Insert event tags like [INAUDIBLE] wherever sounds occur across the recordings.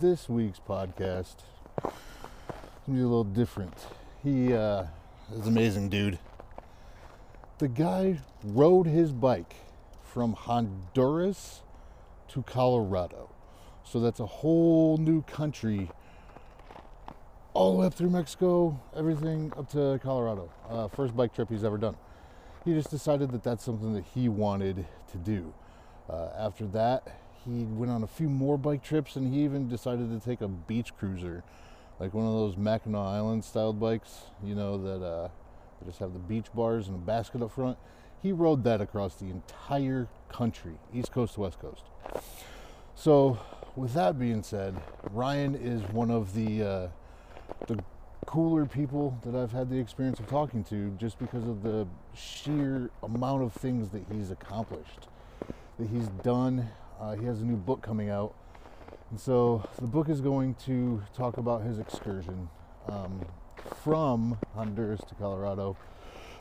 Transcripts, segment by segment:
this week's podcast is gonna be a little different. He uh, is amazing dude. The guy rode his bike from Honduras to Colorado. So that's a whole new country, all the way up through Mexico, everything up to Colorado. Uh, first bike trip he's ever done. He just decided that that's something that he wanted to do. Uh, after that, he went on a few more bike trips and he even decided to take a beach cruiser, like one of those Mackinac Island styled bikes, you know, that, uh, just have the beach bars and a basket up front. He rode that across the entire country, east coast to west coast. So, with that being said, Ryan is one of the uh, the cooler people that I've had the experience of talking to, just because of the sheer amount of things that he's accomplished, that he's done. Uh, he has a new book coming out, and so the book is going to talk about his excursion um, from Honduras to Colorado,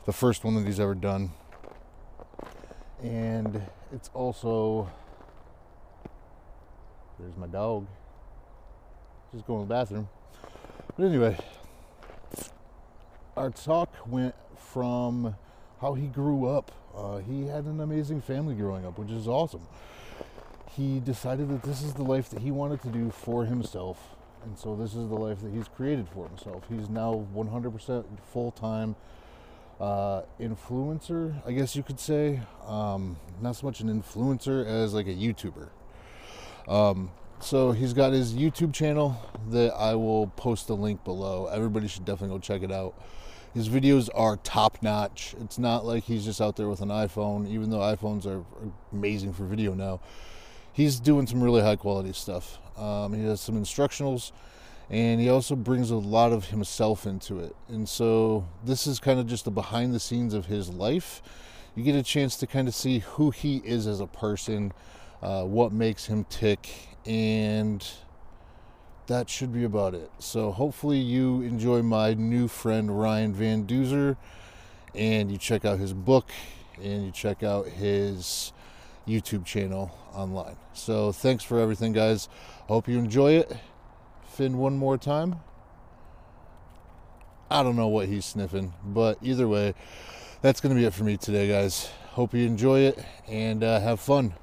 the first one that he's ever done, and it's also there's my dog. Just going to the bathroom. But anyway, our talk went from how he grew up. Uh, he had an amazing family growing up, which is awesome. He decided that this is the life that he wanted to do for himself, and so this is the life that he's created for himself. He's now 100% full time uh, influencer, I guess you could say. Um, not so much an influencer as like a YouTuber. Um, so he's got his YouTube channel that I will post the link below. Everybody should definitely go check it out. His videos are top notch. It's not like he's just out there with an iPhone, even though iPhones are amazing for video now. He's doing some really high quality stuff. Um, he has some instructionals and he also brings a lot of himself into it. And so this is kind of just the behind the scenes of his life. You get a chance to kind of see who he is as a person uh, what makes him tick, and that should be about it. So hopefully you enjoy my new friend Ryan Van Duzer, and you check out his book, and you check out his YouTube channel online. So thanks for everything, guys. Hope you enjoy it. Finn, one more time. I don't know what he's sniffing, but either way, that's going to be it for me today, guys. Hope you enjoy it and uh, have fun.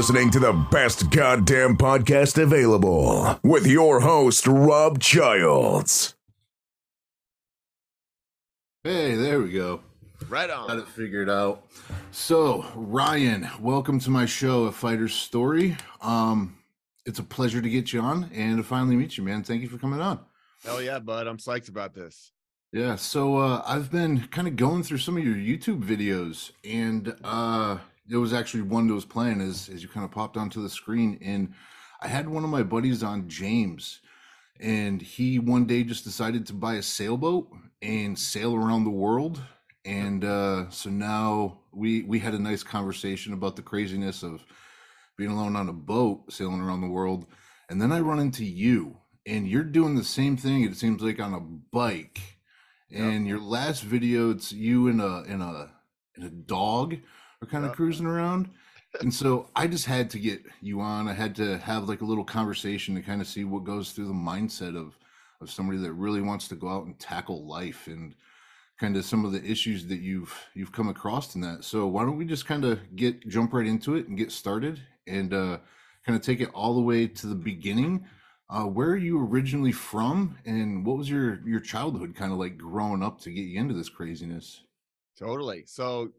Listening to the best goddamn podcast available with your host, Rob Childs. Hey, there we go. Right on. Got it figured out. So, Ryan, welcome to my show, A Fighter's Story. Um, it's a pleasure to get you on and to finally meet you, man. Thank you for coming on. Hell yeah, bud. I'm psyched about this. Yeah, so uh, I've been kind of going through some of your YouTube videos, and uh, there was actually one that was playing as as you kind of popped onto the screen, and I had one of my buddies on James, and he one day just decided to buy a sailboat and sail around the world, and uh, so now we we had a nice conversation about the craziness of being alone on a boat sailing around the world, and then I run into you, and you're doing the same thing. It seems like on a bike Yep. and your last video it's you and a in a and a dog are kind of cruising around and so i just had to get you on i had to have like a little conversation to kind of see what goes through the mindset of of somebody that really wants to go out and tackle life and kind of some of the issues that you've you've come across in that so why don't we just kind of get jump right into it and get started and uh kind of take it all the way to the beginning uh, where are you originally from, and what was your your childhood kind of like growing up to get you into this craziness? Totally. So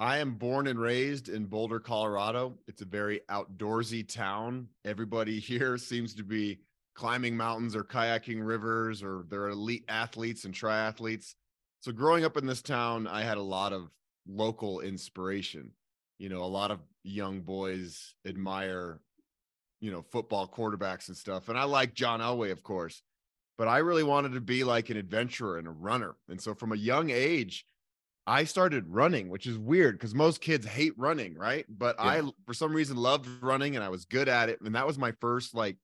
I am born and raised in Boulder, Colorado. It's a very outdoorsy town. Everybody [LAUGHS] here seems to be climbing mountains or kayaking rivers, or they're elite athletes and triathletes. So growing up in this town, I had a lot of local inspiration. You know, a lot of young boys admire you know, football quarterbacks and stuff. And I like John Elway, of course, but I really wanted to be like an adventurer and a runner. And so from a young age, I started running, which is weird because most kids hate running, right? But Yeah. I, for some reason, loved running and I was good at it. And that was my first like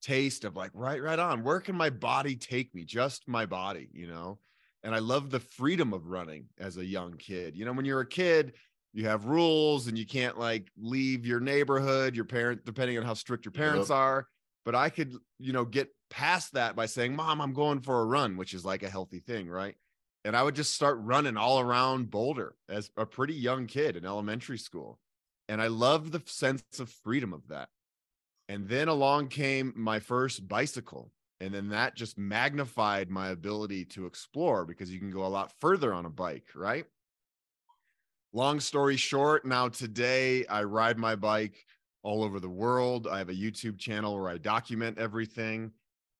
taste of like, right, right on. Where can my body take me? Just my body, you know? And I love the freedom of running as a young kid. You know, when you're a kid, you have rules and you can't like leave your neighborhood, your parent, depending on how strict your parents Yep. are. But I could, you know, get past that by saying, Mom, I'm going for a run, which is like a healthy thing, right? And I would just start running all around Boulder as a pretty young kid in elementary school. And I loved the sense of freedom of that. And then along came my first bicycle. And then that just magnified my ability to explore because you can go a lot further on a bike, right? Long story short, now today I ride my bike all over the world. I have a YouTube channel where I document everything.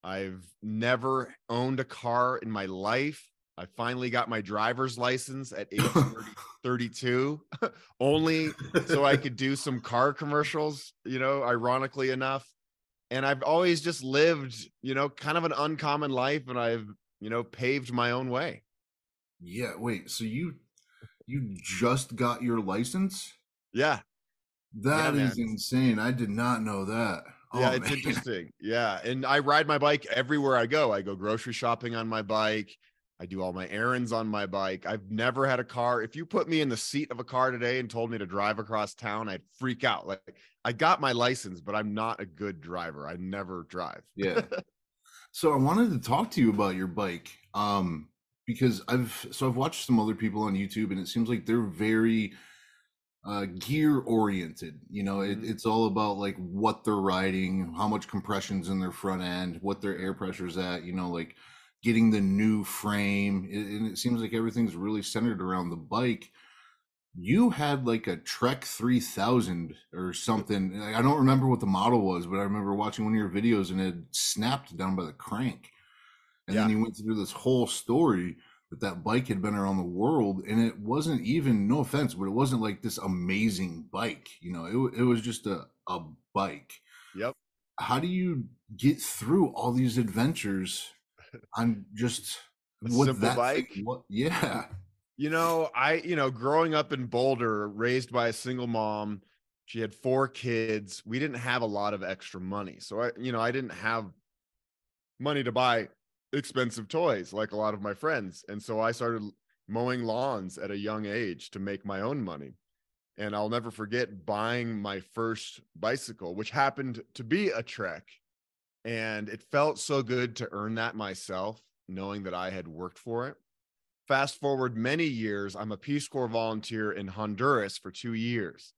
I've never owned a car in my life. I finally got my driver's license at age 30 [LAUGHS] 32, [LAUGHS] only so I could do some car commercials, you know, ironically enough. And I've always just lived, you know, kind of an uncommon life and I've, you know, paved my own way. Yeah, wait. So you you just got your license? Yeah. That Yeah, is man. insane. I did not know that. Yeah, Oh, it's man. interesting. Yeah. And I ride my bike everywhere I go. I go grocery shopping on my bike. I do all my errands on my bike. I've never had a car. If you put me in the seat of a car today and told me to drive across town, I'd freak out. Like I got my license, but I'm not a good driver. I never drive. Yeah. [LAUGHS] so I wanted to talk to you about your bike. Um because I've so I've watched some other people on YouTube and it seems like they're very uh gear oriented. You know, it, Mhm. it's all about like what they're riding, how much compression's in their front end, what their air pressure's at, you know, like getting the new frame. And it seems like everything's really centered around the bike. You had like a Trek 3000 or something. I don't remember what the model was, but I remember watching one of your videos and it snapped down by the crank. And then you went through this whole story that that bike had been around the world and it wasn't even no offense but it wasn't like this amazing bike you know it, it was just a, a bike Yep. how do you get through all these adventures on just with simple that thing? bike? what yeah You know, I, you know, growing up in Boulder, raised by a single mom, she had four kids. We didn't have a lot of extra money. So I, you know, I didn't have money to buy expensive toys like a lot of my friends. And so I started mowing lawns at a young age to make my own money. And I'll never forget buying my first bicycle, which happened to be a Trek. And it felt so good to earn that myself, knowing that I had worked for it. Fast forward many years i'm a peace corps volunteer in honduras for two years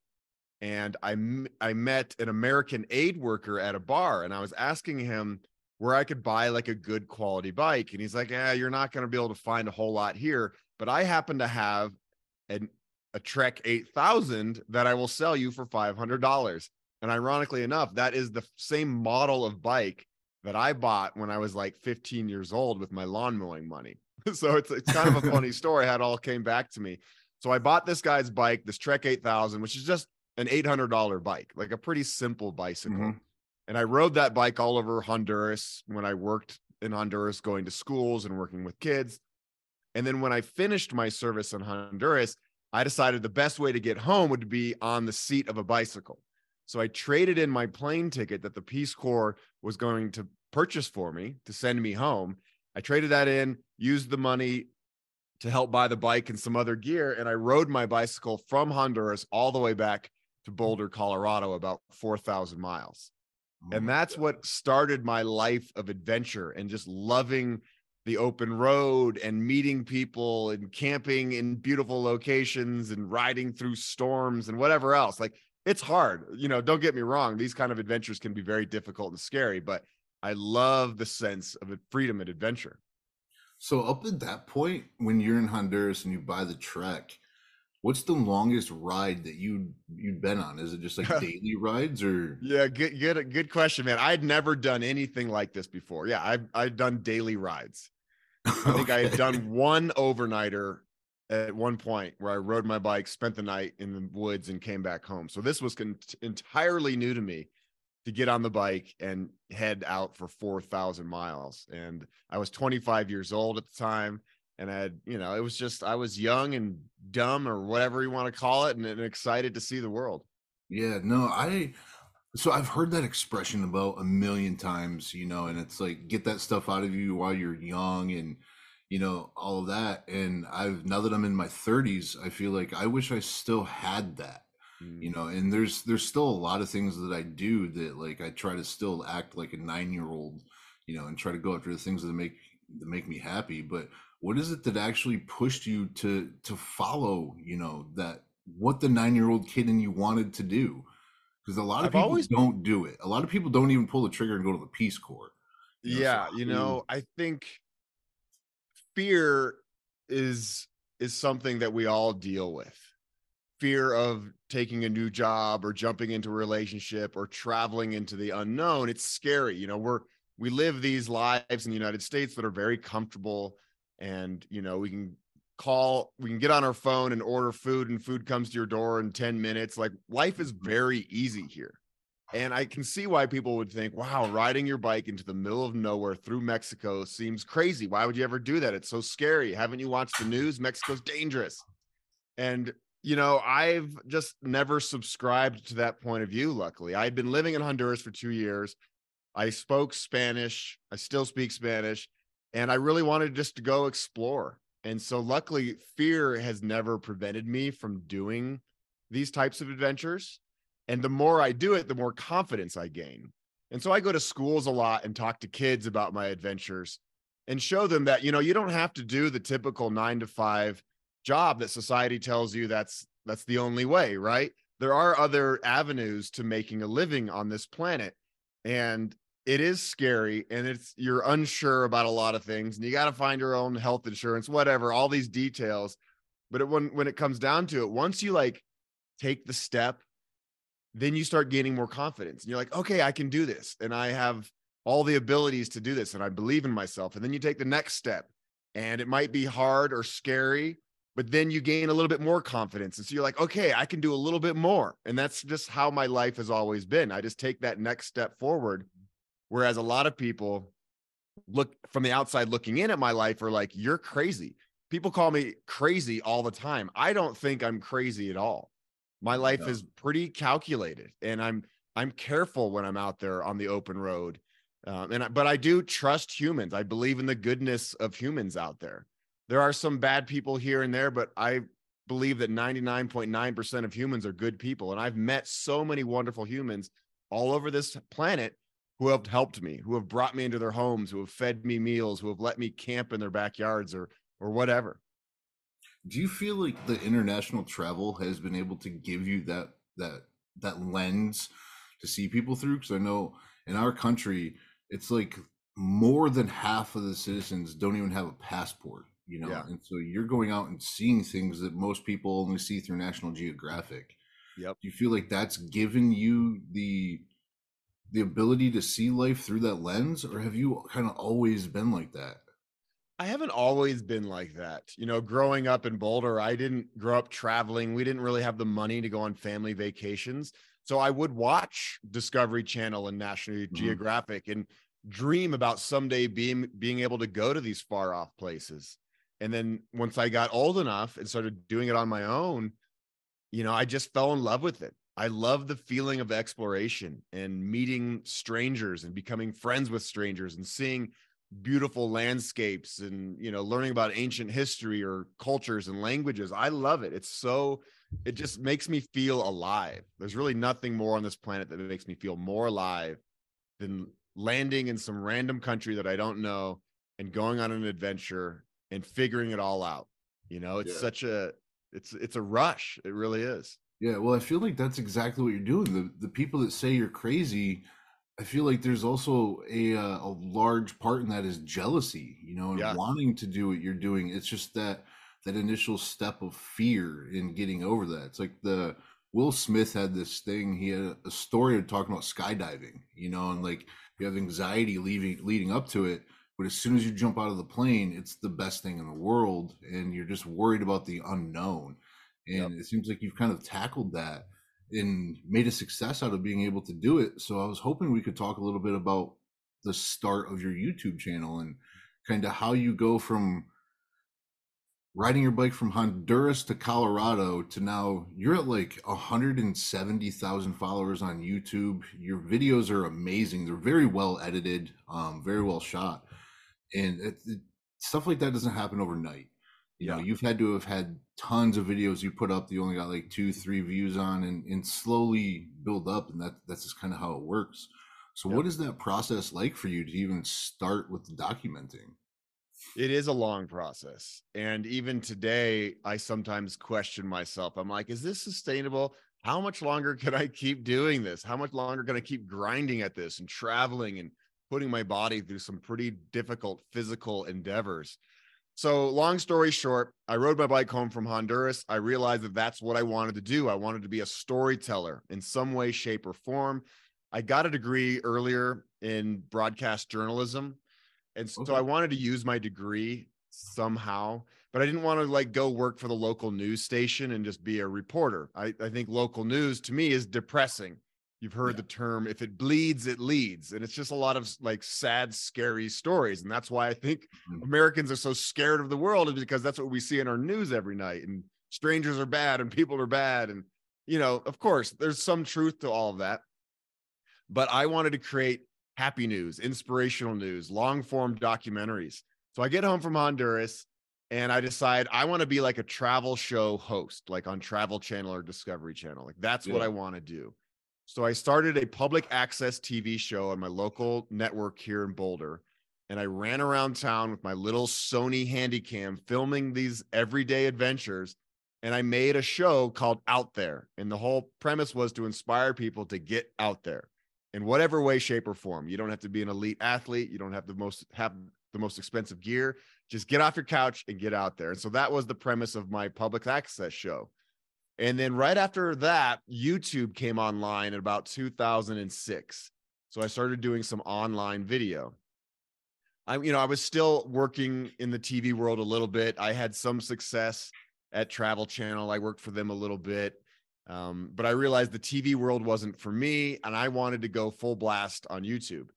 and I, I met an american aid worker at a bar and i was asking him where i could buy like a good quality bike and he's like yeah you're not going to be able to find a whole lot here but i happen to have an, a trek 8000 that i will sell you for $500 and ironically enough that is the same model of bike that i bought when i was like 15 years old with my lawn mowing money [LAUGHS] so it's it's kind of a funny [LAUGHS] story how it all came back to me. So I bought this guy's bike, this Trek 8000, which is just an $800 bike, like a pretty simple bicycle. Mhm. And I rode that bike all over Honduras when I worked in Honduras, going to schools and working with kids. And then when I finished my service in Honduras, I decided the best way to get home would be on the seat of a bicycle. So I traded in my plane ticket that the Peace Corps was going to purchase for me to send me home. I traded that in, used the money to help buy the bike and some other gear, and I rode my bicycle from Honduras all the way back to Boulder, Colorado, about 4,000 miles. Oh And that's God. what started my life of adventure and just loving the open road and meeting people and camping in beautiful locations and riding through storms and whatever else. Like it's hard, you know, don't get me wrong. These kind of adventures can be very difficult and scary, but I love the sense of freedom and adventure. So up at that point, when you're in Honduras and you buy the Trek, what's the longest ride that you you've been on? Is it just like [LAUGHS] daily rides or Yeah, good, good, good question, man. I'd never done anything like this before. Yeah, I've I've done daily rides. I think I had [LAUGHS] done one overnighter at one point where I rode my bike, spent the night in the woods, and came back home. So this was con- entirely new to me to get on the bike and head out for 4,000 miles. And I was 25 years old at the time. and I had, you know, it was just I was young and dumb or whatever you want to call it, and, and excited to see the world. Yeah, no, I so I've heard that expression about a million times, you know, and it's like get that stuff out of you while you're young and you know all of that. And I've now that I'm in my 30s, I feel like I wish I still had that. You Mm. know, and there's there's still a lot of things that I do that like I try to still act like a 9-year-old, you know, and try to go after the things that make that make me happy, but what is it that actually pushed you to to follow, you know, that what the 9-year-old kid in you wanted to do? Because a lot of I've people always don't do it. A lot of people don't even pull the trigger and go to the Peace Corps. You know, Yeah, do you know, I think fear is is something that we all deal with. Fear of taking a new job or jumping into a relationship or traveling into the unknown. It's scary. You know, we're we live these lives in the United States that are very comfortable and, you know, we can call, we can get on our phone and order food and food comes to your door in 10 minutes. Like life is very easy here. And I can see why people would think, wow, riding your bike into the middle of nowhere through Mexico seems crazy. Why would you ever do that? It's so scary. Haven't you watched the news? Mexico's dangerous. And, you know, I've just never subscribed to that point of view, luckily. I'd been living in Honduras for two years. I spoke Spanish. I still speak Spanish. And I really wanted just to go explore. And so, luckily, fear has never prevented me from doing these types of adventures. And the more I do it, the more confidence I gain. And so I go to schools a lot and talk to kids about my adventures and show them that, you know, you don't have to do the typical nine to five job that society tells you that's that's the only way, right? There are other avenues to making a living on this planet. And it is scary and it's you're unsure about a lot of things and you got to find your own health insurance, whatever, all these details. But it, when when it comes down to it, once you like take the step then you start gaining more confidence and you're like okay i can do this and i have all the abilities to do this and i believe in myself and then you take the next step and it might be hard or scary but then you gain a little bit more confidence and so you're like okay i can do a little bit more and that's just how my life has always been. I just take that next step forward whereas a lot of people look from the outside looking in at my life are like you're crazy. People call me crazy all the time. I don't think i'm crazy at all my life Yeah. is pretty calculated and i'm i'm careful when i'm out there on the open road um, and I, but i do trust humans. I believe in the goodness of humans out there. There are some bad people here and there but i believe that 99.9% of humans are good people and i've met so many wonderful humans all over this planet who have helped me who have brought me into their homes who have fed me meals who have let me camp in their backyards or or whatever Do you feel like the international travel has been able to give you that that that lens to see people through? Because I know in our country, it's like more than half of the citizens don't even have a passport. You know, Yeah. and so you're going out and seeing things that most people only see through National Geographic. Yep. Do you feel like that's given you the the ability to see life through that lens, or have you kind of always been like that? I haven't always been like that. You know, growing up in Boulder, I didn't grow up traveling. We didn't really have the money to go on family vacations. So I would watch Discovery Channel and National Mhm. Geographic and dream about someday being being able to go to these far off places. And then once I got old enough and started doing it on my own, you know, I just fell in love with it. I love the feeling of exploration and meeting strangers and becoming friends with strangers and seeing beautiful landscapes and you know learning about ancient history or cultures and languages i love it. It's so it just makes me feel alive. There's really nothing more on this planet that makes me feel more alive than landing in some random country that i don't know and going on an adventure and figuring it all out you know? It's Yeah. such a it's it's a rush. It really is. Yeah, well, I feel like that's exactly what you're doing. The the people that say you're crazy, I feel like there's also a uh, a large part in that is jealousy, you know, and Yeah. wanting to do what you're doing. It's just that that initial step of fear in getting over that. It's like the Will Smith had this thing. He had a story of talking about skydiving, you know, and like you have anxiety leaving leading up to it, but as soon as you jump out of the plane, it's the best thing in the world, and you're just worried about the unknown Yep. and it seems like you've kind of tackled that and made a success out of being able to do it so i was hoping we could talk a little bit about the start of your youtube channel and kind of how you go from riding your bike from Honduras to Colorado to now you're at like 170,000 followers on YouTube. Your videos are amazing. They're very well edited, um, very well shot. And it, it, stuff like that doesn't happen overnight. You know, you've had to have had tons of videos you put up that you only got like two, three views on and, and slowly build up. And that that's just kind of how it works. So Yeah. what is that process like for you to even start with documenting? It is a long process. And even today, I sometimes question myself. I'm like, is this sustainable? How much longer can I keep doing this? How much longer can I keep grinding at this and traveling and putting my body through some pretty difficult physical endeavors? So, long story short, I rode my bike home from Honduras. I realized that that's what I wanted to do. I wanted to be a storyteller in some way, shape, or form. I got a degree earlier in broadcast journalism. And so Okay. I wanted to use my degree somehow, but I didn't want to like go work for the local news station and just be a reporter. I, I think local news to me is depressing. You've heard Yeah. the term, if it bleeds, it leads. And it's just a lot of like sad, scary stories. And that's why I think Mhm. Americans are so scared of the world, is because that's what we see in our news every night. And strangers are bad and people are bad. And, you know, of course, there's some truth to all of that. But I wanted to create happy news, inspirational news, long form documentaries. So I get home from Honduras and I decide I want to be like a travel show host, like on Travel Channel or Discovery Channel. Like that's what I want to do. So I started a public access TV show on my local network here in Boulder. And I ran around town with my little Sony Handycam filming these everyday adventures. And I made a show called Out There. And the whole premise was to inspire people to get out there in whatever way, shape, or form. You don't have to be an elite athlete. You don't have the most have the most expensive gear. Just get off your couch and get out there. And so that was the premise of my public access show. And then right after that, YouTube came online in about 2006. So I started doing some online video. I'm, you know, I was still working in the TV world a little bit. I had some success at Travel Channel. I worked for them a little bit. Um, but I realized the TV world wasn't for me, and I wanted to go full blast on YouTube.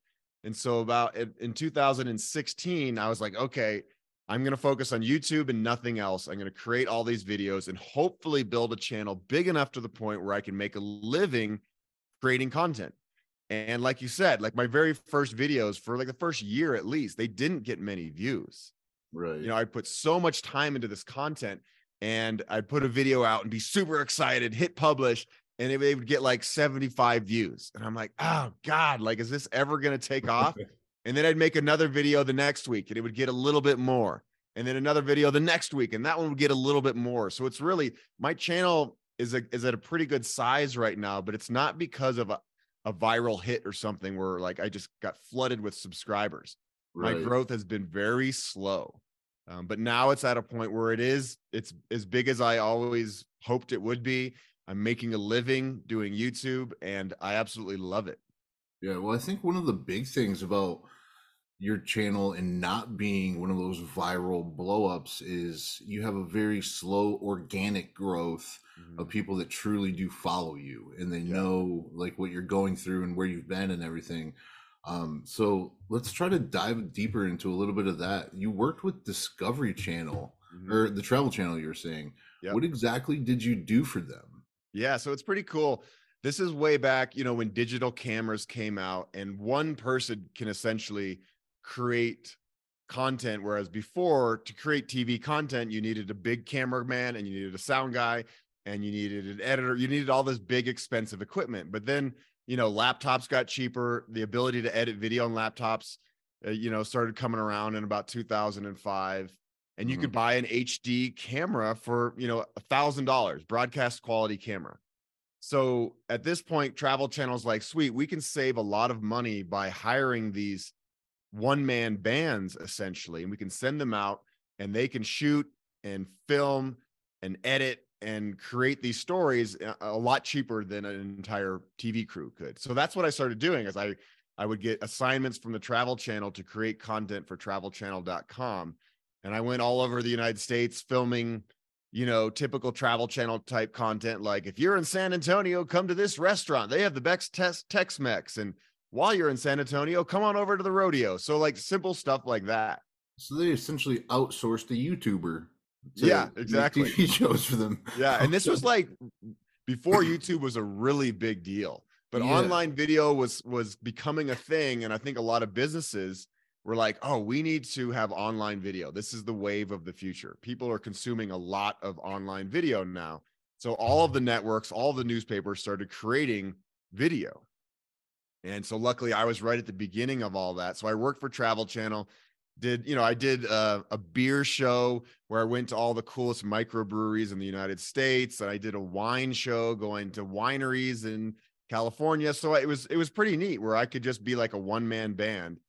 And so, about in in 2016, I was like, okay, I'm going to focus on YouTube and nothing else. I'm going to create all these videos and hopefully build a channel big enough to the point where I can make a living creating content. And like you said, like my very first videos for like the first year at least, they didn't get many views Right. you know, I put so much time into this content and I'd put a video out and be super excited, hit publish, and it, they would get like 75 views. And I'm like, oh God, like, is this ever going to take off? [LAUGHS] And then I'd make another video the next week and it would get a little bit more. And then another video the next week, and that one would get a little bit more. So it's really my channel is a, is at a pretty good size right now, but it's not because of a, a viral hit or something where like I just got flooded with subscribers my growth has been very slow um, but now it's at a point where it is it's as big as i always hoped it would be i'm making a living doing youtube and i absolutely love it Yeah, well, I think one of the big things about your channel and not being one of those viral blowups is you have a very slow organic growth of people that truly do follow you and they Yeah. know like what you're going through and where you've been and everything. Um, so let's try to dive deeper into a little bit of that. You worked with Discovery Channel Mhm. or the Travel Channel. You were saying, Yep. what exactly did you do for them? Yeah, so it's pretty cool. This is way back, you know, when digital cameras came out and one person can essentially create content whereas before to create TV content you needed a big cameraman and you needed a sound guy and you needed an editor, you needed all this big expensive equipment. But then, you know, laptops got cheaper, the ability to edit video on laptops uh, you know, started coming around in about 2005 and you could buy an HD camera for, you know, a thousand dollars, broadcast quality camera. So at this point, travel channels like, sweet, we can save a lot of money by hiring these one man bands essentially, and we can send them out and they can shoot and film and edit and create these stories a- lot cheaper than an entire TV crew could. So that's what I started doing as I I would get assignments from the travel channel to create content for travelchannel.com and I went all over the United States filming you know, typical travel channel type content. Like if you're in San Antonio, come to this restaurant. They have the best Tex Mex. And while you're in San Antonio, come on over to the rodeo. So like simple stuff like that. So they essentially outsourced a YouTuber Yeah, exactly. TV [LAUGHS] shows for them. Yeah, and this was like before YouTube was a really big deal. But Yeah. online video was was becoming a thing and I think a lot of businesses were like, "Oh, we need to have online video. This is the wave of the future. People are consuming a lot of online video now." So all of the networks, all the newspapers started creating video. And so luckily I was right at the beginning of all that. So I worked for Travel Channel, did, you know, I did a, a beer show where I went to all the coolest microbreweries in the United States. And I did a wine show going to wineries in California. So it was it was pretty neat where I could just be like a one-man band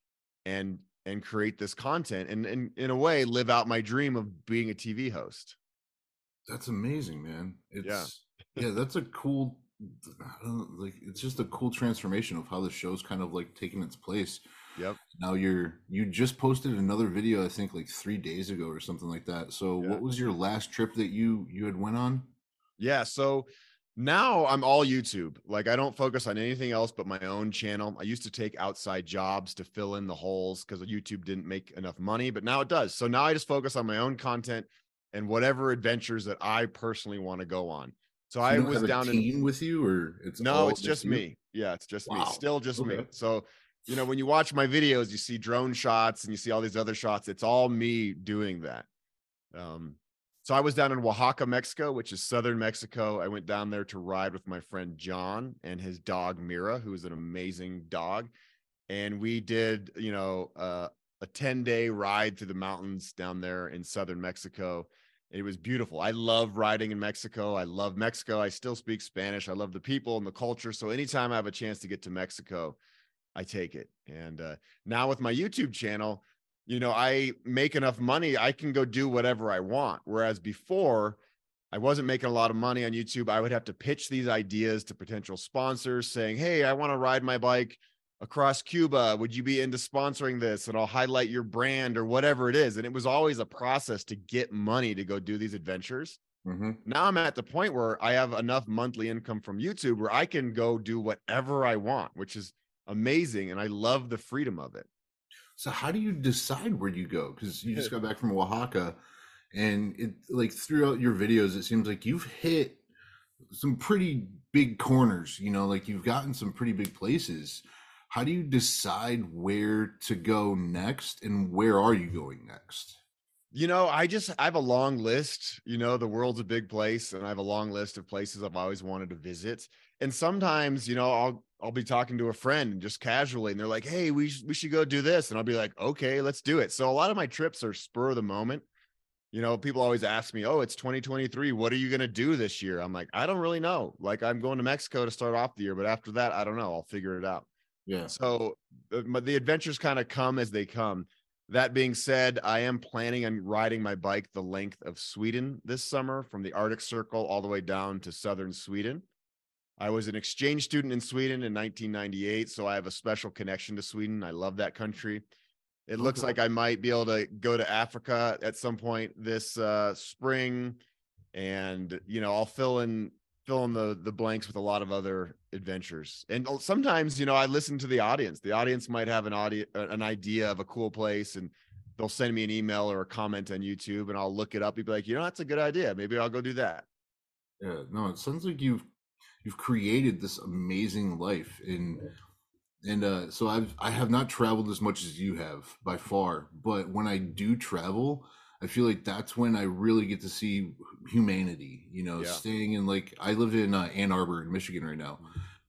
and and create this content and, and in a way live out my dream of being a TV host. That's amazing, man. It's Yeah. yeah, that's a cool I don't know, like it's just a cool transformation of how the show's kind of like taking its place. Yep. Now you're you just posted another video, I think like three days ago or something like that. So Yeah. what was your last trip that you you had went on? Yeah. So now I'm all YouTube. Like I don't focus on anything else but my own channel. I used to take outside jobs to fill in the holes because YouTube didn't make enough money, but now it does. So now I just focus on my own content and whatever adventures that I personally want to go on. So You I was down in with you or it's no, all it's just you? me. Yeah, it's just me. Still just me. So, you know, when you watch my videos, you see drone shots and you see all these other shots. It's all me doing that. Um, so I was down in Oaxaca, Mexico, which is southern Mexico. I went down there to ride with my friend John and his dog Mira, who is an amazing dog. And we did, you know, uh, a 10 day ride through the mountains down there in southern Mexico. It was beautiful. I love riding in Mexico. I love Mexico. I still speak Spanish. I love the people and the culture. So anytime I have a chance to get to Mexico, I take it. And uh, now with my YouTube channel, you know, I make enough money, I can go do whatever I want. Whereas before, I wasn't making a lot of money on YouTube. I would have to pitch these ideas to potential sponsors saying, Hey, I want to ride my bike across Cuba. Would you be into sponsoring this? And I'll highlight your brand or whatever it is. And it was always a process to get money to go do these adventures. Mhm. Now I'm at the point where I have enough monthly income from YouTube where I can go do whatever I want, which is amazing. And I love the freedom of it. So how do you decide where you go? Because you just [LAUGHS] got back from Oaxaca, and it like throughout your videos, it seems like you've hit some pretty big corners. You know, like you've gotten some pretty big places. How do you decide where to go next, and where are you going next? You know, I just I have a long list. You know, the world's a big place, and I have a long list of places I've always wanted to visit. And sometimes, you know, I'll I'll be talking to a friend just casually, and they're like, "Hey, we sh- we should go do this," and I'll be like, "Okay, let's do it." So a lot of my trips are spur of the moment. You know, people always ask me, "Oh, it's 2023. What are you going to do this year?" I'm like, "I don't really know. Like, I'm going to Mexico to start off the year, but after that, I don't know. I'll figure it out." Yeah. So uh, the adventures kind of come as they come. That being said, I am planning on riding my bike the length of Sweden this summer from the Arctic Circle all the way down to southern Sweden. I was an exchange student in Sweden in 1998, so I have a special connection to Sweden. I love that country. It looks like I might be able to go to Africa at some point this uh, spring, and you know I'll fill in fill in the the blanks with a lot of other adventures. And uh, sometimes you know I listen to the audience. The audience might have an audio an idea of a cool place, and they'll send me an email or a comment on YouTube, and I'll look it up. and be like, you know, that's a good idea. Maybe I'll go do that. Yeah, no, it sounds like you've you've created this amazing life and and uh so I've I have not traveled as much as you have by far, but when I do travel, I feel like that's when I really get to see humanity, you know, Yeah. staying in like I live in uh, Ann Arbor in Michigan right now.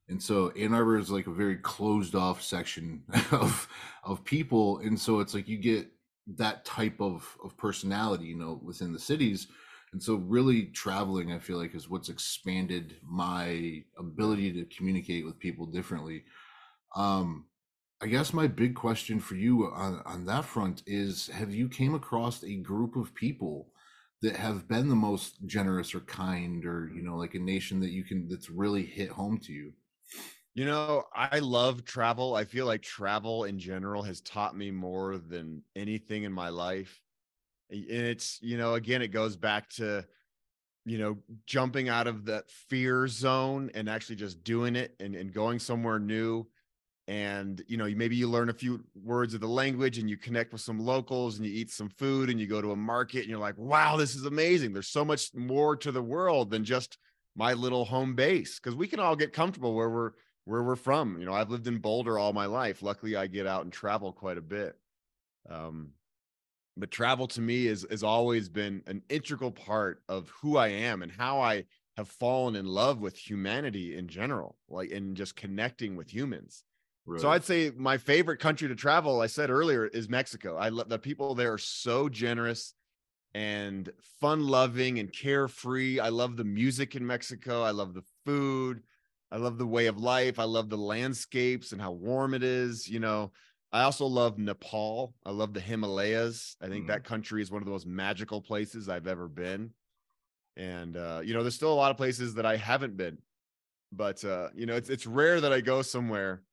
And so Ann Arbor is like a very closed off section [LAUGHS] of of people and so it's like you get that type of of personality, you know, within the cities. And so, really, traveling, I feel like, is what's expanded my ability to communicate with people differently. Um, I guess my big question for you on, on that front is Have you came across a group of people that have been the most generous or kind, or, you know, like a nation that you can, that's really hit home to you? You know, I love travel. I feel like travel in general has taught me more than anything in my life. And it's, you know, again, it goes back to, you know, jumping out of that fear zone and actually just doing it and, and going somewhere new and you know maybe you learn a few words of the language and you connect with some locals and you eat some food and you go to a market and you're like wow this is amazing. There's so much more to the world than just my little home base. Because we can all get comfortable where we're where we're from. You know i've lived in boulder all my life. Luckily i get out and travel quite a bit. Um but travel to me is has always been an integral part of who i am and how i have fallen in love with humanity in general like and just connecting with humans Right. so I'd say my favorite country to travel, I said earlier, is Mexico. I love the people there are so generous and fun loving and carefree. I love the music in Mexico. I love the food. I love the way of life. I love the landscapes and how warm it is. You know, I also love Nepal. I love the Himalayas. I think Mhm. that country is one of the most magical places I've ever been. And uh, you know, there's still a lot of places that I haven't been. But uh, you know, it's it's rare that I go somewhere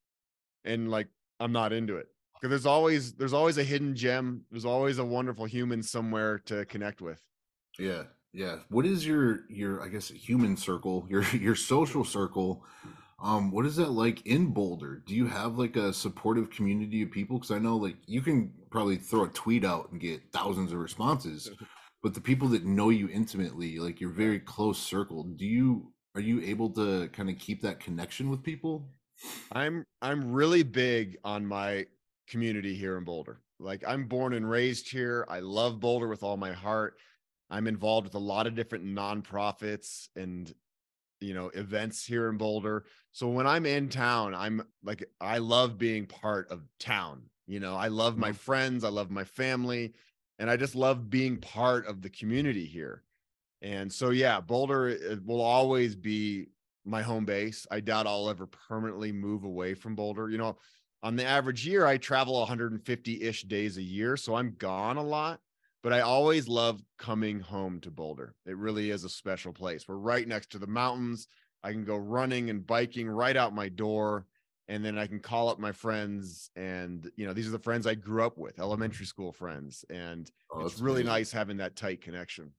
and like I'm not into it. Because there's always there's always a hidden gem. There's always a wonderful human somewhere to connect with. Yeah, yeah. What is your your I guess human circle, your your social circle? Um, what is that like in Boulder? Do you have like a supportive community of people? Because I know like you can probably throw a tweet out and get thousands of responses, [LAUGHS] but the people that know you intimately, like your very close circle, do you are you able to kind of keep that connection with people? I'm I'm really big on my community here in Boulder. Like I'm born and raised here. I love Boulder with all my heart. I'm involved with a lot of different nonprofits and you know events here in Boulder. So when I'm in town, I'm like I love being part of town. You know, I love my Mhm. friends, I love my family, and I just love being part of the community here. And so yeah, Boulder will always be my home base. I doubt I'll ever permanently move away from Boulder. You know, on the average year, I travel 150 ish days a year. So I'm gone a lot, but I always love coming home to Boulder. It really is a special place. We're right next to the mountains. I can go running and biking right out my door. And then I can call up my friends. And, you know, these are the friends I grew up with, elementary mm-hmm. school friends. And Oh, it's really amazing. nice having that tight connection.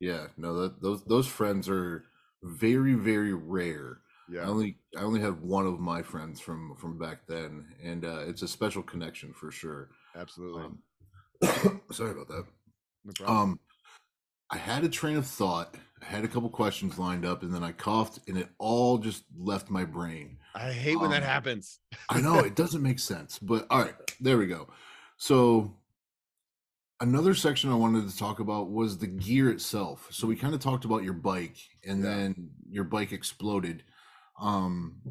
Yeah, no, that those those friends are very very rare. Yeah. I only I only had one of my friends from from back then, and uh, it's a special connection for sure. Absolutely. Um, [COUGHS] sorry about that. no. Um, I had a train of thought. I had a couple questions lined up, and then I coughed, and it all just left my brain. I hate when that um, happens. I know it doesn't make sense, but all right, there we go. So another section I wanted to talk about was the gear itself. So we kind of talked about your bike and Yeah. then your bike exploded. Um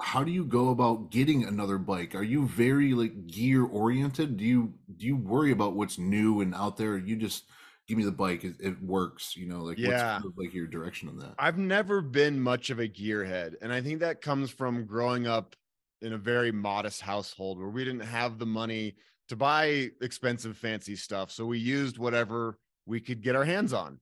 how do you go about getting another bike? Are you very like gear oriented? Do you do you worry about what's new and out there? You just give me the bike, it, it works, you know, like what's Yeah. kind of like your direction on that? I've never been much of a gearhead. And I think that comes from growing up in a very modest household where we didn't have the money to buy expensive, fancy stuff. So we used whatever we could get our hands on.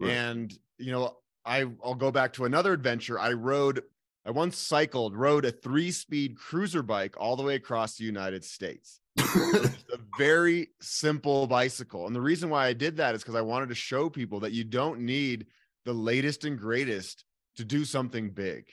Right. And, you know, I, I'll go back to another adventure. I rode, I once cycled, rode a three speed cruiser bike all the way across the United States. A [LAUGHS] very simple bicycle. And the reason why I did that is because I wanted to show people that you don't need the latest and greatest to do something big.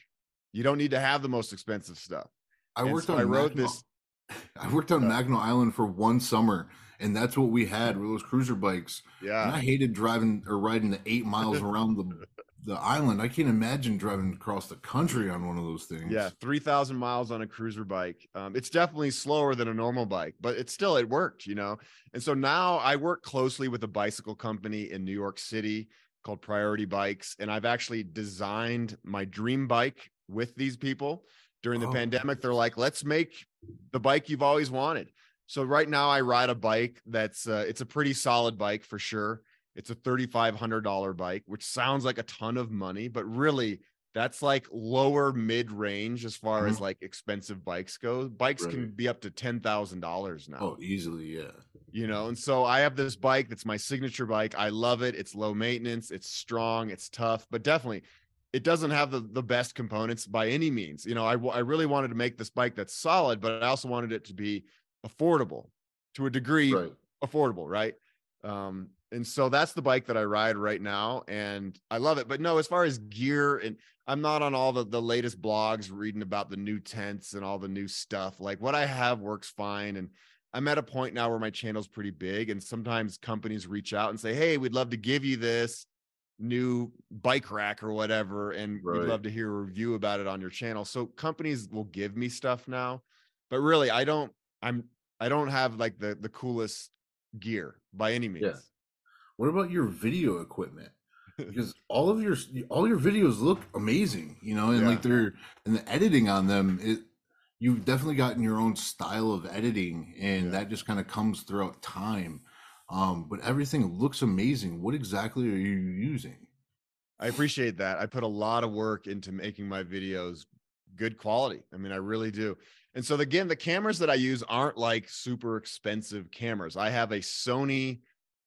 You don't need to have the most expensive stuff. I And worked so on I rode this- [LAUGHS] I worked on Uh, Mackinac Island for one summer, and that's what we had were those cruiser bikes. Yeah, and I hated driving or riding the eight miles [LAUGHS] around the the island. I can't imagine driving across the country on one of those things. Yeah. 3,000 miles on a cruiser bike. Um, it's definitely slower than a normal bike, but it's still, it worked, you know? And so now I work closely with a bicycle company in New York City called Priority Bikes. And I've actually designed my dream bike with these people during the Oh. pandemic. They're like, let's make the bike you've always wanted. So right now I ride a bike that's uh, it's a pretty solid bike for sure. It's a $3500 bike, which sounds like a ton of money, but really that's like lower mid range as far as like expensive bikes go. Bikes can be up to $10,000 now Oh, easily, yeah. you know and so i have this bike that's my signature bike i love it it's low maintenance it's strong it's tough but definitely it doesn't have the, the best components by any means you know I, I really wanted to make this bike that's solid but i also wanted it to be affordable to a degree Right. affordable right um and so that's the bike that I ride right now, and I love it. But no, as far as gear, and I'm not on all the the latest blogs reading about the new tents and all the new stuff. Like what I have works fine, and I'm at a point now where my channel's pretty big, and sometimes companies reach out and say, "Hey, we'd love to give you this new bike rack or whatever, and Right. we'd love to hear a review about it on your channel." So companies will give me stuff now, but really, I don't. I'm I don't have like the the coolest gear by any means. What about your video equipment? [LAUGHS] Because all of your all your videos look amazing, you know, and Yeah. like they're and the editing on them, it you've definitely gotten your own style of editing, and Yeah. that just kind of comes throughout time. Um, but everything looks amazing. What exactly are you using? I appreciate that. I put a lot of work into making my videos good quality. I mean, I really do. And so again, the cameras that I use aren't like super expensive cameras. I have a Sony,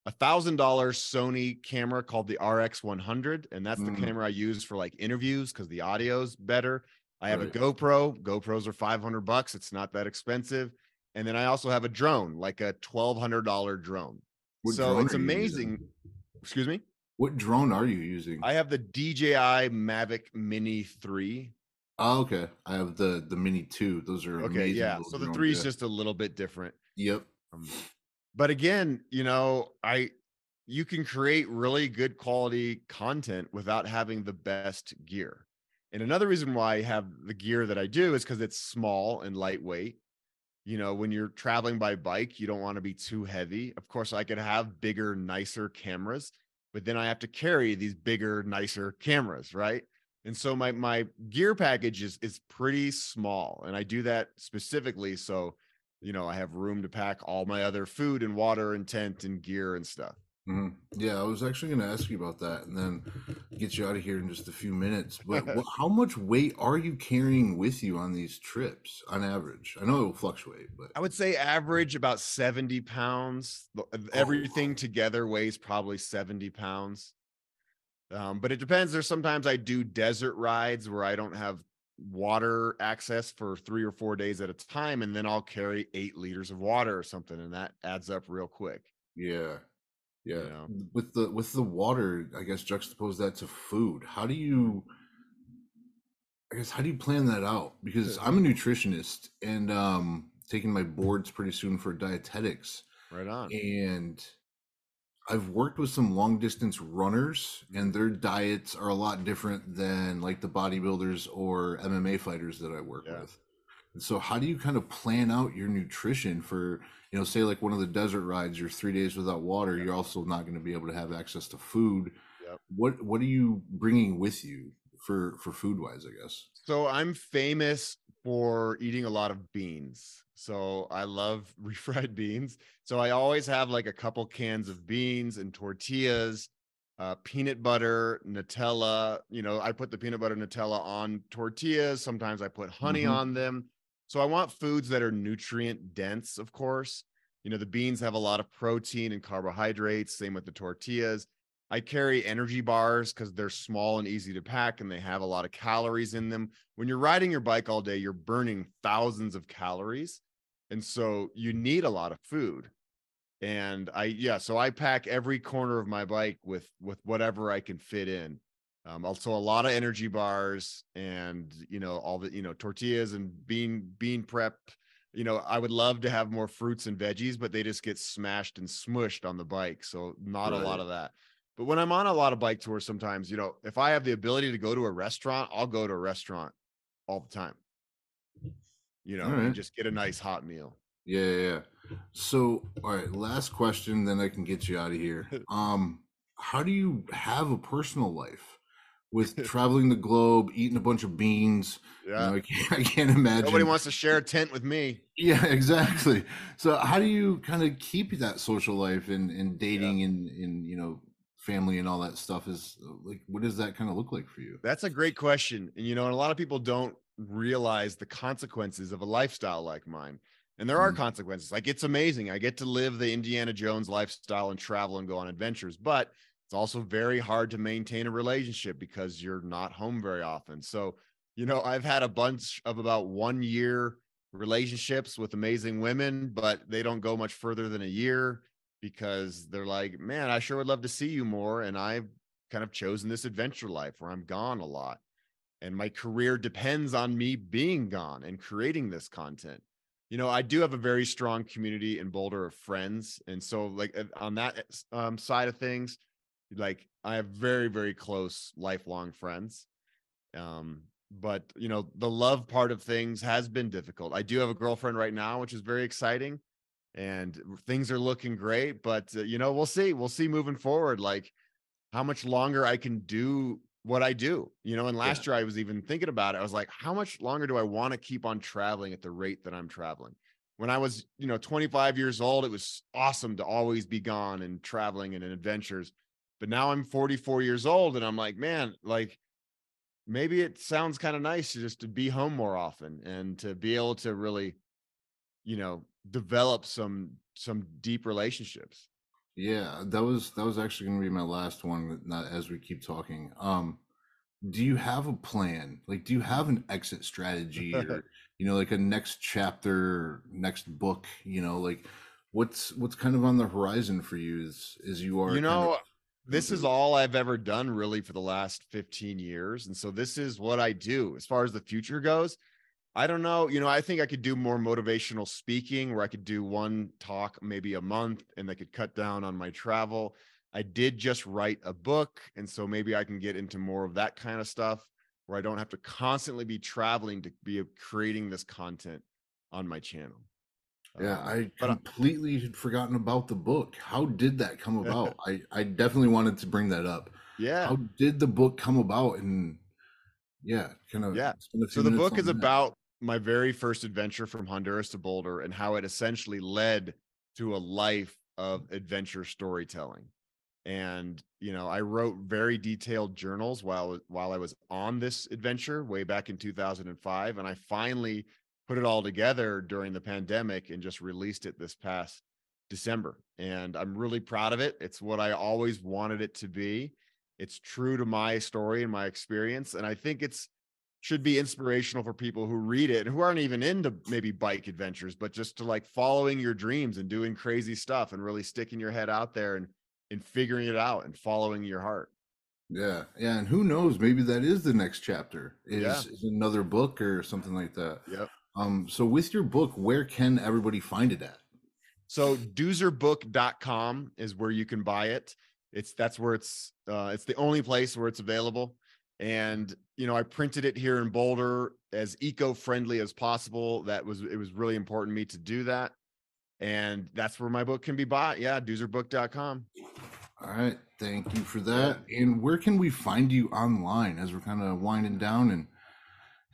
a thousand dollar Sony camera called the RX100, and that's the Mm. camera I use for like interviews because the audio's better. I have Right. a GoPro. GoPros are 500 bucks. It's not that expensive. And then I also have a drone, like a $1,200 drone. What so it's are you using? amazing. Excuse me. What drone are you using? I have the DJI Mavic Mini 3. oh, okay. I have the the Mini Two. Those are Okay, amazing yeah. So the 3 is just a little bit different. Yep. Um, but again, you know, I you can create really good quality content without having the best gear. And another reason why I have the gear that I do is because it's small and lightweight. You know, when you're traveling by bike, you don't want to be too heavy. Of course, I could have bigger, nicer cameras, but then I have to carry these bigger, nicer cameras, right? And so my my gear package is is pretty small, and I do that specifically so you know I have room to pack all my other food and water and tent and gear and stuff. Mhm. Yeah, I was actually going to ask you about that, and then get you out of here in just a few minutes. But [LAUGHS] what, how much weight are you carrying with you on these trips on average? I know it will fluctuate, but I would say average about 70 pounds. Uh, Everything together weighs probably 70 pounds. Um, but it depends. There's sometimes I do desert rides where I don't have water access for three or four days at a time, and then I'll carry eight liters of water or something, and that adds up real quick. yeah, yeah. know? With the with the water, I guess juxtapose that to food. How do you? I guess how do you plan that out? Because I'm a nutritionist and um taking my boards pretty soon for dietetics. Right on. and I've worked with some long distance runners, and their diets are a lot different than like the bodybuilders or MMA fighters that I work Yeah. with. And so, how do you kind of plan out your nutrition for, you know, say like one of the desert rides, you're three days without water, you're also not going to be able to have access to food. What What are you bringing with you for for food wise? I guess. So I'm famous for eating a lot of beans. So I love [LAUGHS] refried beans. So I always have like a couple cans of beans and tortillas, uh, peanut butter, Nutella. You know, I put the peanut butter Nutella on tortillas. Sometimes I put honey Mhm. on them. So I want foods that are nutrient dense, of course. You know, the beans have a lot of protein and carbohydrates, same with the tortillas. I carry energy bars because they're small and easy to pack and they have a lot of calories in them. When you're riding your bike all day, you're burning thousands of calories. And so you need a lot of food. And I, yeah, so I pack every corner of my bike with with whatever I can fit in. Um, also a lot of energy bars and you know all the you know tortillas and bean bean prep. You know, I would love to have more fruits and veggies, but they just get smashed and smushed on the bike. So not a lot of that. But when I'm on a lot of bike tours, sometimes, you know, if I have the ability to go to a restaurant, I'll go to a restaurant all the time. You know, Alright. and just get a nice hot meal. Yeah, yeah, yeah. So, all right, last question, then I can get you out of here. [LAUGHS] Um, how do you have a personal life with [LAUGHS] traveling the globe, eating a bunch of beans? You Yeah. know, I, can't, [LAUGHS] I can't imagine. Nobody wants to share a tent with me. Yeah, [LAUGHS] exactly. So, how do you kind of keep that social life and, and dating and, and you know family and all that stuff? Is like, what does that kind of look like for you? That's a great question. And you know, and a lot of people don't realize the consequences of a lifestyle like mine. And there are Mhm. consequences. Like it's amazing. I get to live the Indiana Jones lifestyle and travel and go on adventures, but it's also very hard to maintain a relationship because you're not home very often. So, you know, I've had a bunch of about 1 year relationships with amazing women, but they don't go much further than a year. because they're like, man, I sure would love to see you more. And I've kind of chosen this adventure life where I'm gone a lot. And my career depends on me being gone and creating this content. You know, I do have a very strong community in Boulder of friends. And so, like, on that um, side of things, like, I have very, very close lifelong friends. Um, but you know the love part of things has been difficult i do have a girlfriend right now which is very exciting and things are looking great but uh, you know we'll see we'll see moving forward like how much longer i can do what i do you know and last yeah. year i was even thinking about it i was like how much longer do i want to keep on traveling at the rate that i'm traveling when i was you know 25 years old it was awesome to always be gone and traveling and in adventures but now i'm 44 years old and i'm like man like maybe it sounds kind of nice to just to be home more often and to be able to really you know develop some some deep relationships. Yeah that was that was actually going to be my last one not as we keep talking um do you have a plan? Like do you have an exit strategy or [LAUGHS] you know like a next chapter next book you know like what's what's kind of on the horizon for you as as you are you know this is mm-hmm. all I've ever done really for the last 15 years. And so this is what I do as far as the future goes. I don't know. You know, I think I could do more motivational speaking where I could do one talk maybe a month and I could cut down on my travel. I did just write a book. And so maybe I can get into more of that kind of stuff where I don't have to constantly be traveling to be creating this content on my channel. Yeah, um, I completely had forgotten about the book. How did that come about? [LAUGHS] I, I definitely wanted to bring that up. Yeah. How did the book come about? And yeah, kind of. Yeah. So the book is that. about my very first adventure from Honduras to Boulder and how it essentially led to a life of adventure storytelling. And you know, I wrote very detailed journals while while I was on this adventure way back in 2005, and I finally put it all together during the pandemic and just released it this past December. And I'm really proud of it. It's what I always wanted it to be. It's true to my story and my experience. And I think it's should be inspirational for people who read it and who aren't even into maybe bike adventures, but just to like following your dreams and doing crazy stuff and really sticking your head out there and and figuring it out and following your heart. Yeah, yeah, and who knows? Maybe that is the next chapter. Is, yeah. is another book or something like that. Yep. Um, so with your book, where can everybody find it at? So duzerbook.com is where you can buy it. It's that's where it's uh, it's the only place where it's available. And you know, I printed it here in Boulder as eco-friendly as possible. That was it was really important to me to do that. And that's where my book can be bought. Yeah, duzerbook.com. All right. Thank you for that. And where can we find you online as we're kind of winding down and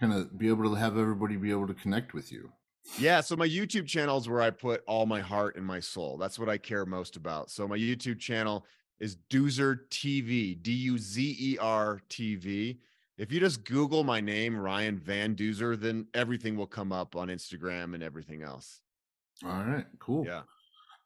kind of be able to have everybody be able to connect with you. Yeah, so my YouTube channel is where I put all my heart and my soul. That's what I care most about. So my YouTube channel is Duzer TV, D U Z E R TV. If you just Google my name, Ryan Van Duzer, then everything will come up on Instagram and everything else. All right, cool. Yeah.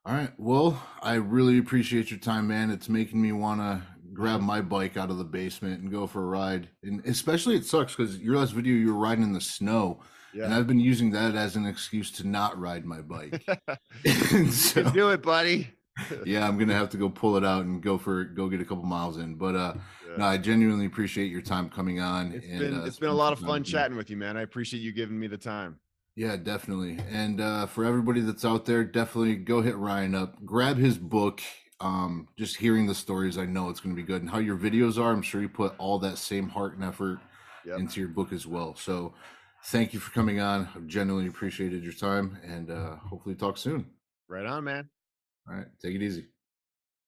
All right. Well, I really appreciate your time, man. It's making me want to grab my bike out of the basement and go for a ride. And especially it sucks because your last video you were riding in the snow. Yeah. And I've been using that as an excuse to not ride my bike. [LAUGHS] [LAUGHS] so, do it, buddy. [LAUGHS] yeah, I'm gonna have to go pull it out and go for go get a couple miles in. But uh yeah. no, I genuinely appreciate your time coming on. It's and, been uh, it's been a lot of fun chatting with you, man. I appreciate you giving me the time. Yeah, definitely. And uh, for everybody that's out there, definitely go hit Ryan up, grab his book. Um, just hearing the stories, I know it's going to be good. And how your videos are, I'm sure you put all that same heart and effort yep. into your book as well. So, thank you for coming on. I've genuinely appreciated your time, and uh, hopefully talk soon. Right on, man. All right, take it easy.